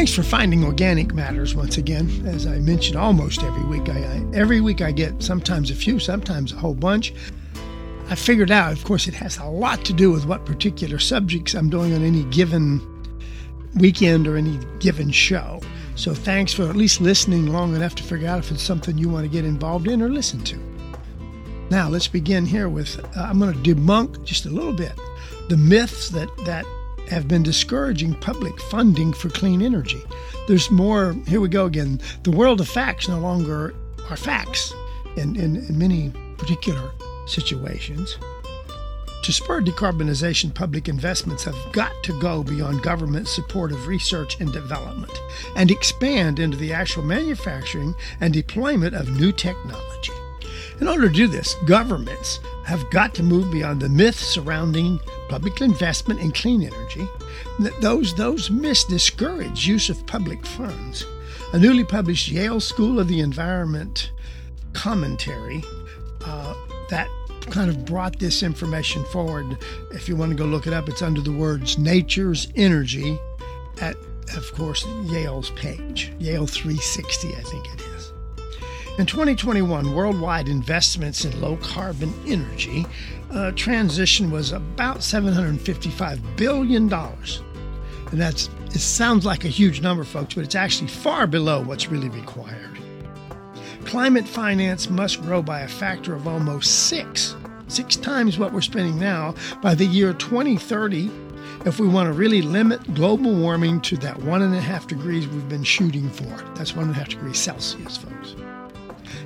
Thanks for finding Organic Matters once again. As I mentioned almost every week, I, I, every week I get sometimes a few, sometimes a whole bunch. I figured out, of course, it has a lot to do with what particular subjects I'm doing on any given weekend or any given show. So thanks for at least listening long enough to figure out if it's something you want to get involved in or listen to. Now let's begin here with uh, I'm going to debunk just a little bit the myths that that have been discouraging public funding for clean energy. There's more. Here we go again. The world of facts no longer are facts in, in, in many particular situations. To spur decarbonization, public investments have got to go beyond government support of research and development and expand into the actual manufacturing and deployment of new technology. In order to do this, governments have got to move beyond the myths surrounding public investment in clean energy. Those, those myths discourage use of public funds. A newly published Yale School of the Environment commentary uh, that kind of brought this information forward. If you want to go look it up, it's under the words Nature's Energy at, of course, Yale's page, Yale 360, I think it is. In 2021, worldwide investments in low carbon energy uh, transition was about $755 billion. And that's it sounds like a huge number, folks, but it's actually far below what's really required. Climate finance must grow by a factor of almost six, six times what we're spending now by the year 2030 if we want to really limit global warming to that one and a half degrees we've been shooting for. That's one and a half degrees Celsius, folks.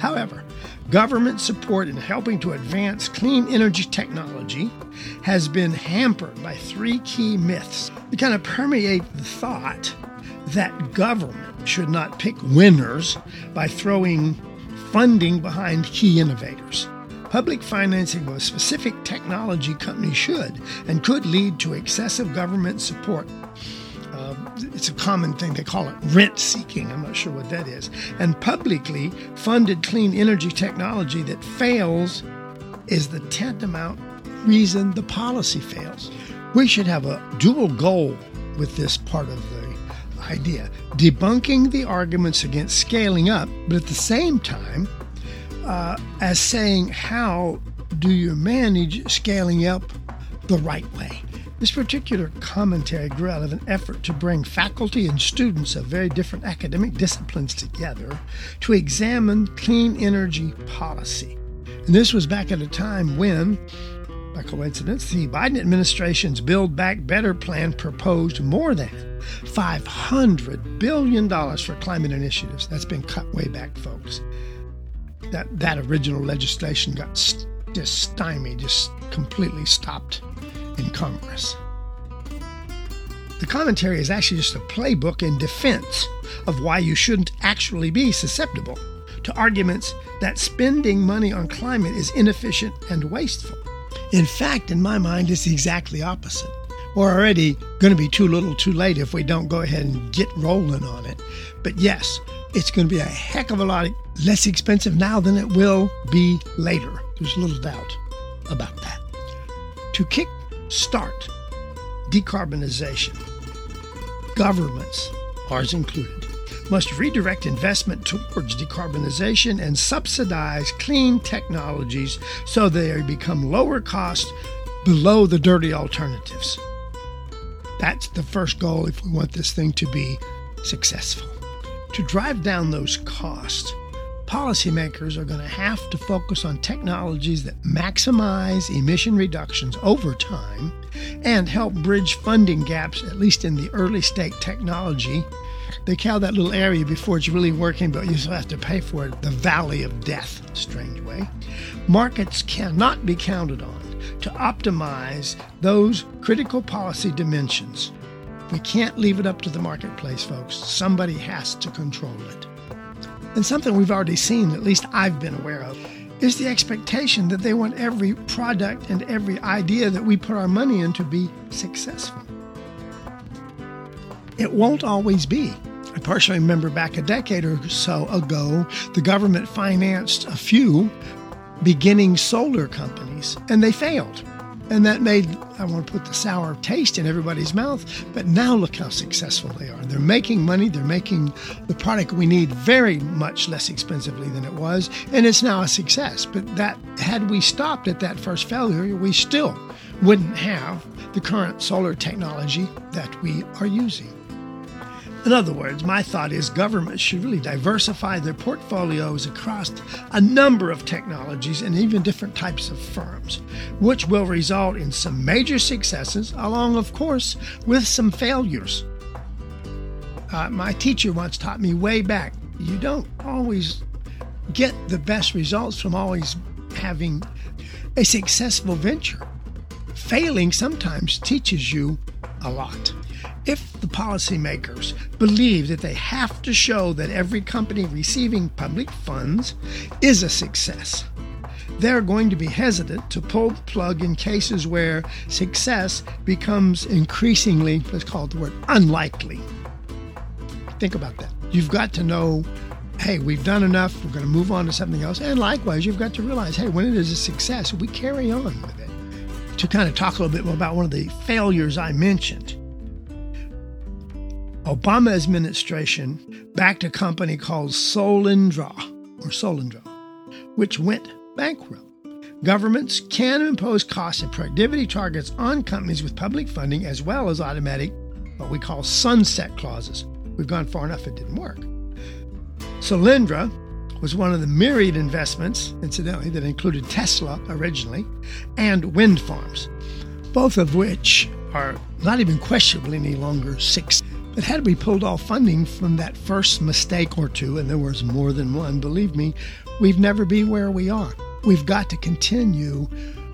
However, government support in helping to advance clean energy technology has been hampered by three key myths that kind of permeate the thought that government should not pick winners by throwing funding behind key innovators. Public financing of a specific technology company should and could lead to excessive government support it's a common thing. They call it rent seeking. I'm not sure what that is. And publicly funded clean energy technology that fails is the tantamount reason the policy fails. We should have a dual goal with this part of the idea debunking the arguments against scaling up, but at the same time, uh, as saying, how do you manage scaling up the right way? This particular commentary grew out of an effort to bring faculty and students of very different academic disciplines together to examine clean energy policy. And this was back at a time when, by coincidence, the Biden administration's Build Back Better plan proposed more than $500 billion for climate initiatives. That's been cut way back, folks. That, that original legislation got just stymied, just completely stopped in Congress. The commentary is actually just a playbook in defense of why you shouldn't actually be susceptible to arguments that spending money on climate is inefficient and wasteful. In fact, in my mind, it's exactly opposite. We're already going to be too little too late if we don't go ahead and get rolling on it. But yes, it's going to be a heck of a lot less expensive now than it will be later. There's little doubt about that. To kick start decarbonization. Governments, ours included, must redirect investment towards decarbonization and subsidize clean technologies so they become lower cost below the dirty alternatives. That's the first goal if we want this thing to be successful. To drive down those costs, policymakers are going to have to focus on technologies that maximize emission reductions over time and help bridge funding gaps, at least in the early state technology. They call that little area before it's really working, but you still have to pay for it the valley of death, strange way. Markets cannot be counted on to optimize those critical policy dimensions. We can't leave it up to the marketplace, folks. Somebody has to control it. And something we've already seen, at least I've been aware of, is the expectation that they want every product and every idea that we put our money in to be successful. It won't always be. I partially remember back a decade or so ago, the government financed a few beginning solar companies, and they failed. And that made, I want to put the sour taste in everybody's mouth. But now look how successful they are. They're making money. They're making the product we need very much less expensively than it was. And it's now a success. But that, had we stopped at that first failure, we still wouldn't have the current solar technology that we are using. In other words, my thought is governments should really diversify their portfolios across a number of technologies and even different types of firms, which will result in some major successes, along, of course, with some failures. Uh, my teacher once taught me way back you don't always get the best results from always having a successful venture. Failing sometimes teaches you a lot. If the policymakers believe that they have to show that every company receiving public funds is a success, they're going to be hesitant to pull the plug in cases where success becomes increasingly, let's call it the word, unlikely. Think about that. You've got to know hey, we've done enough, we're going to move on to something else. And likewise, you've got to realize, hey, when it is a success, we carry on with it. To kind of talk a little bit more about one of the failures I mentioned, Obama administration backed a company called Solyndra or Solyndra, which went bankrupt. Governments can impose cost and productivity targets on companies with public funding as well as automatic, what we call sunset clauses. We've gone far enough, it didn't work. Solyndra was one of the myriad investments, incidentally, that included Tesla originally and wind farms, both of which are not even questionably any longer six but had we pulled off funding from that first mistake or two, and there was more than one, believe me, we'd never be where we are. We've got to continue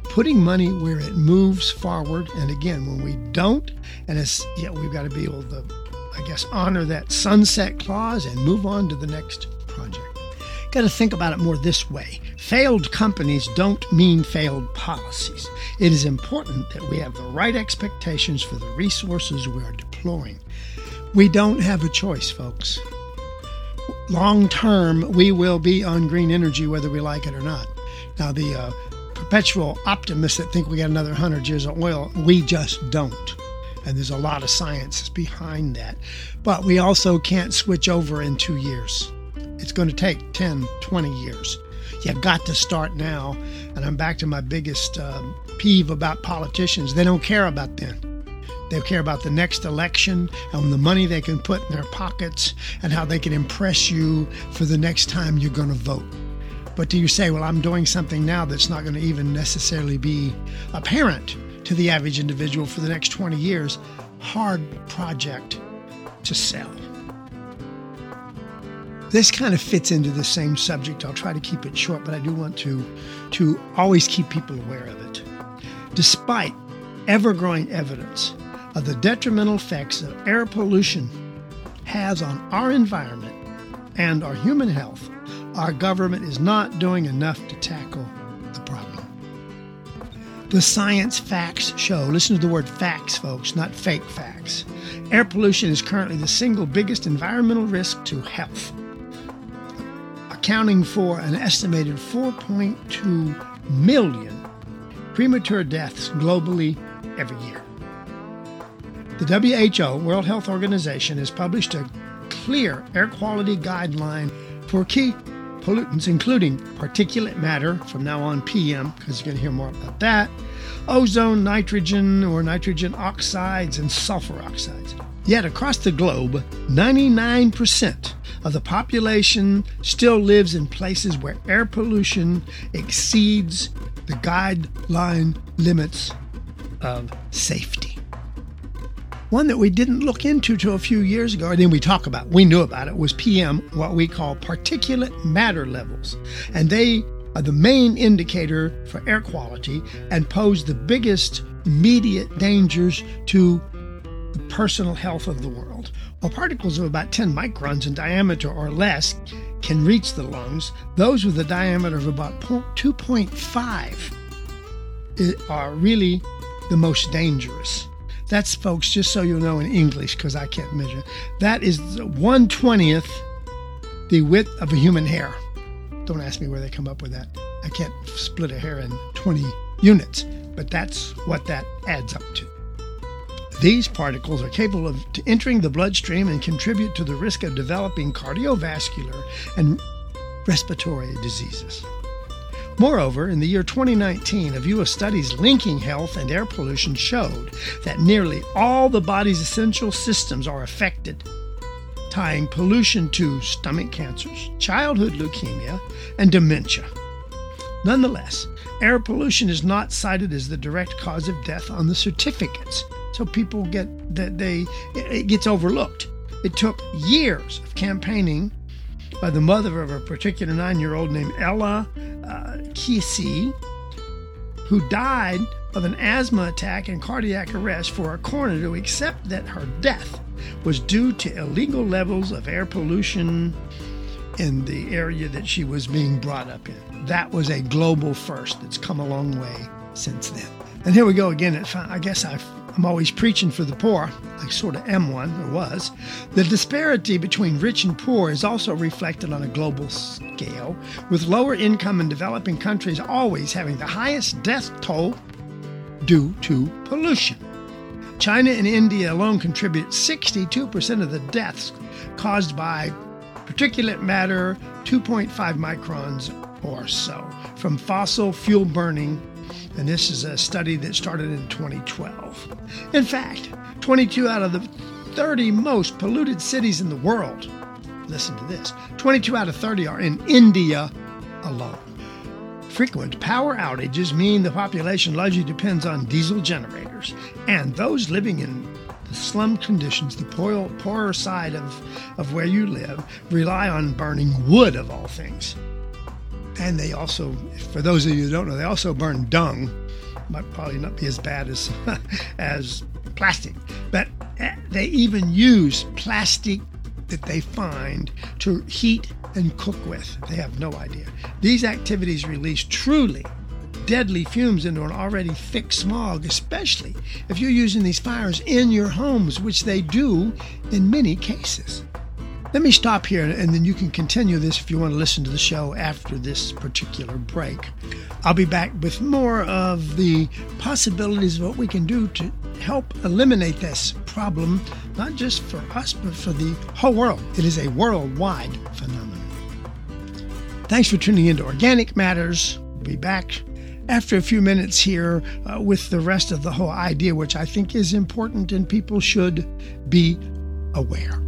putting money where it moves forward. And again, when we don't, and it's yeah, we've got to be able to, I guess, honor that sunset clause and move on to the next project. Got to think about it more this way. Failed companies don't mean failed policies. It is important that we have the right expectations for the resources we are deploying. We don't have a choice, folks. Long term, we will be on green energy whether we like it or not. Now, the uh, perpetual optimists that think we got another 100 years of oil, we just don't. And there's a lot of science behind that. But we also can't switch over in two years. It's going to take 10, 20 years. You've got to start now. And I'm back to my biggest uh, peeve about politicians. They don't care about then. They care about the next election and the money they can put in their pockets and how they can impress you for the next time you're going to vote. But do you say, well, I'm doing something now that's not going to even necessarily be apparent to the average individual for the next 20 years? Hard project to sell. This kind of fits into the same subject. I'll try to keep it short, but I do want to, to always keep people aware of it. Despite ever growing evidence of the detrimental effects that air pollution has on our environment and our human health, our government is not doing enough to tackle the problem. The science facts show, listen to the word facts, folks, not fake facts. Air pollution is currently the single biggest environmental risk to health, accounting for an estimated 4.2 million premature deaths globally every year. The WHO, World Health Organization, has published a clear air quality guideline for key pollutants, including particulate matter, from now on PM, because you're going to hear more about that, ozone, nitrogen or nitrogen oxides, and sulfur oxides. Yet across the globe, 99% of the population still lives in places where air pollution exceeds the guideline limits of safety. One that we didn't look into till a few years ago, and then we talk about, we knew about it, was PM, what we call particulate matter levels. And they are the main indicator for air quality and pose the biggest immediate dangers to the personal health of the world. While particles of about 10 microns in diameter or less can reach the lungs, those with a diameter of about 2.5 eh, are really the most dangerous. That's, folks, just so you know in English, because I can't measure. That is 120th the width of a human hair. Don't ask me where they come up with that. I can't split a hair in 20 units. but that's what that adds up to. These particles are capable of entering the bloodstream and contribute to the risk of developing cardiovascular and respiratory diseases. Moreover, in the year 2019, a view of studies linking health and air pollution showed that nearly all the body's essential systems are affected, tying pollution to stomach cancers, childhood leukemia, and dementia. Nonetheless, air pollution is not cited as the direct cause of death on the certificates, so people get that they it gets overlooked. It took years of campaigning by the mother of a particular nine-year-old named Ella uh, Kissi, who died of an asthma attack and cardiac arrest for a coroner to accept that her death was due to illegal levels of air pollution in the area that she was being brought up in. That was a global first that's come a long way since then. And here we go again. I guess i am always preaching for the poor. I sort of am one, or was. The disparity between rich and poor is also reflected on a global scale, with lower income and developing countries always having the highest death toll due to pollution. China and India alone contribute 62% of the deaths caused by particulate matter 2.5 microns or so from fossil fuel burning. And this is a study that started in 2012. In fact, 22 out of the 30 most polluted cities in the world, listen to this 22 out of 30 are in India alone. Frequent power outages mean the population largely depends on diesel generators, and those living in the slum conditions, the poor, poorer side of, of where you live, rely on burning wood of all things. And they also, for those of you who don't know, they also burn dung. Might probably not be as bad as as plastic, but eh, they even use plastic that they find to heat and cook with. They have no idea. These activities release truly deadly fumes into an already thick smog, especially if you're using these fires in your homes, which they do in many cases. Let me stop here and then you can continue this if you want to listen to the show after this particular break. I'll be back with more of the possibilities of what we can do to help eliminate this problem, not just for us, but for the whole world. It is a worldwide phenomenon. Thanks for tuning in to Organic Matters. We'll be back after a few minutes here uh, with the rest of the whole idea, which I think is important and people should be aware.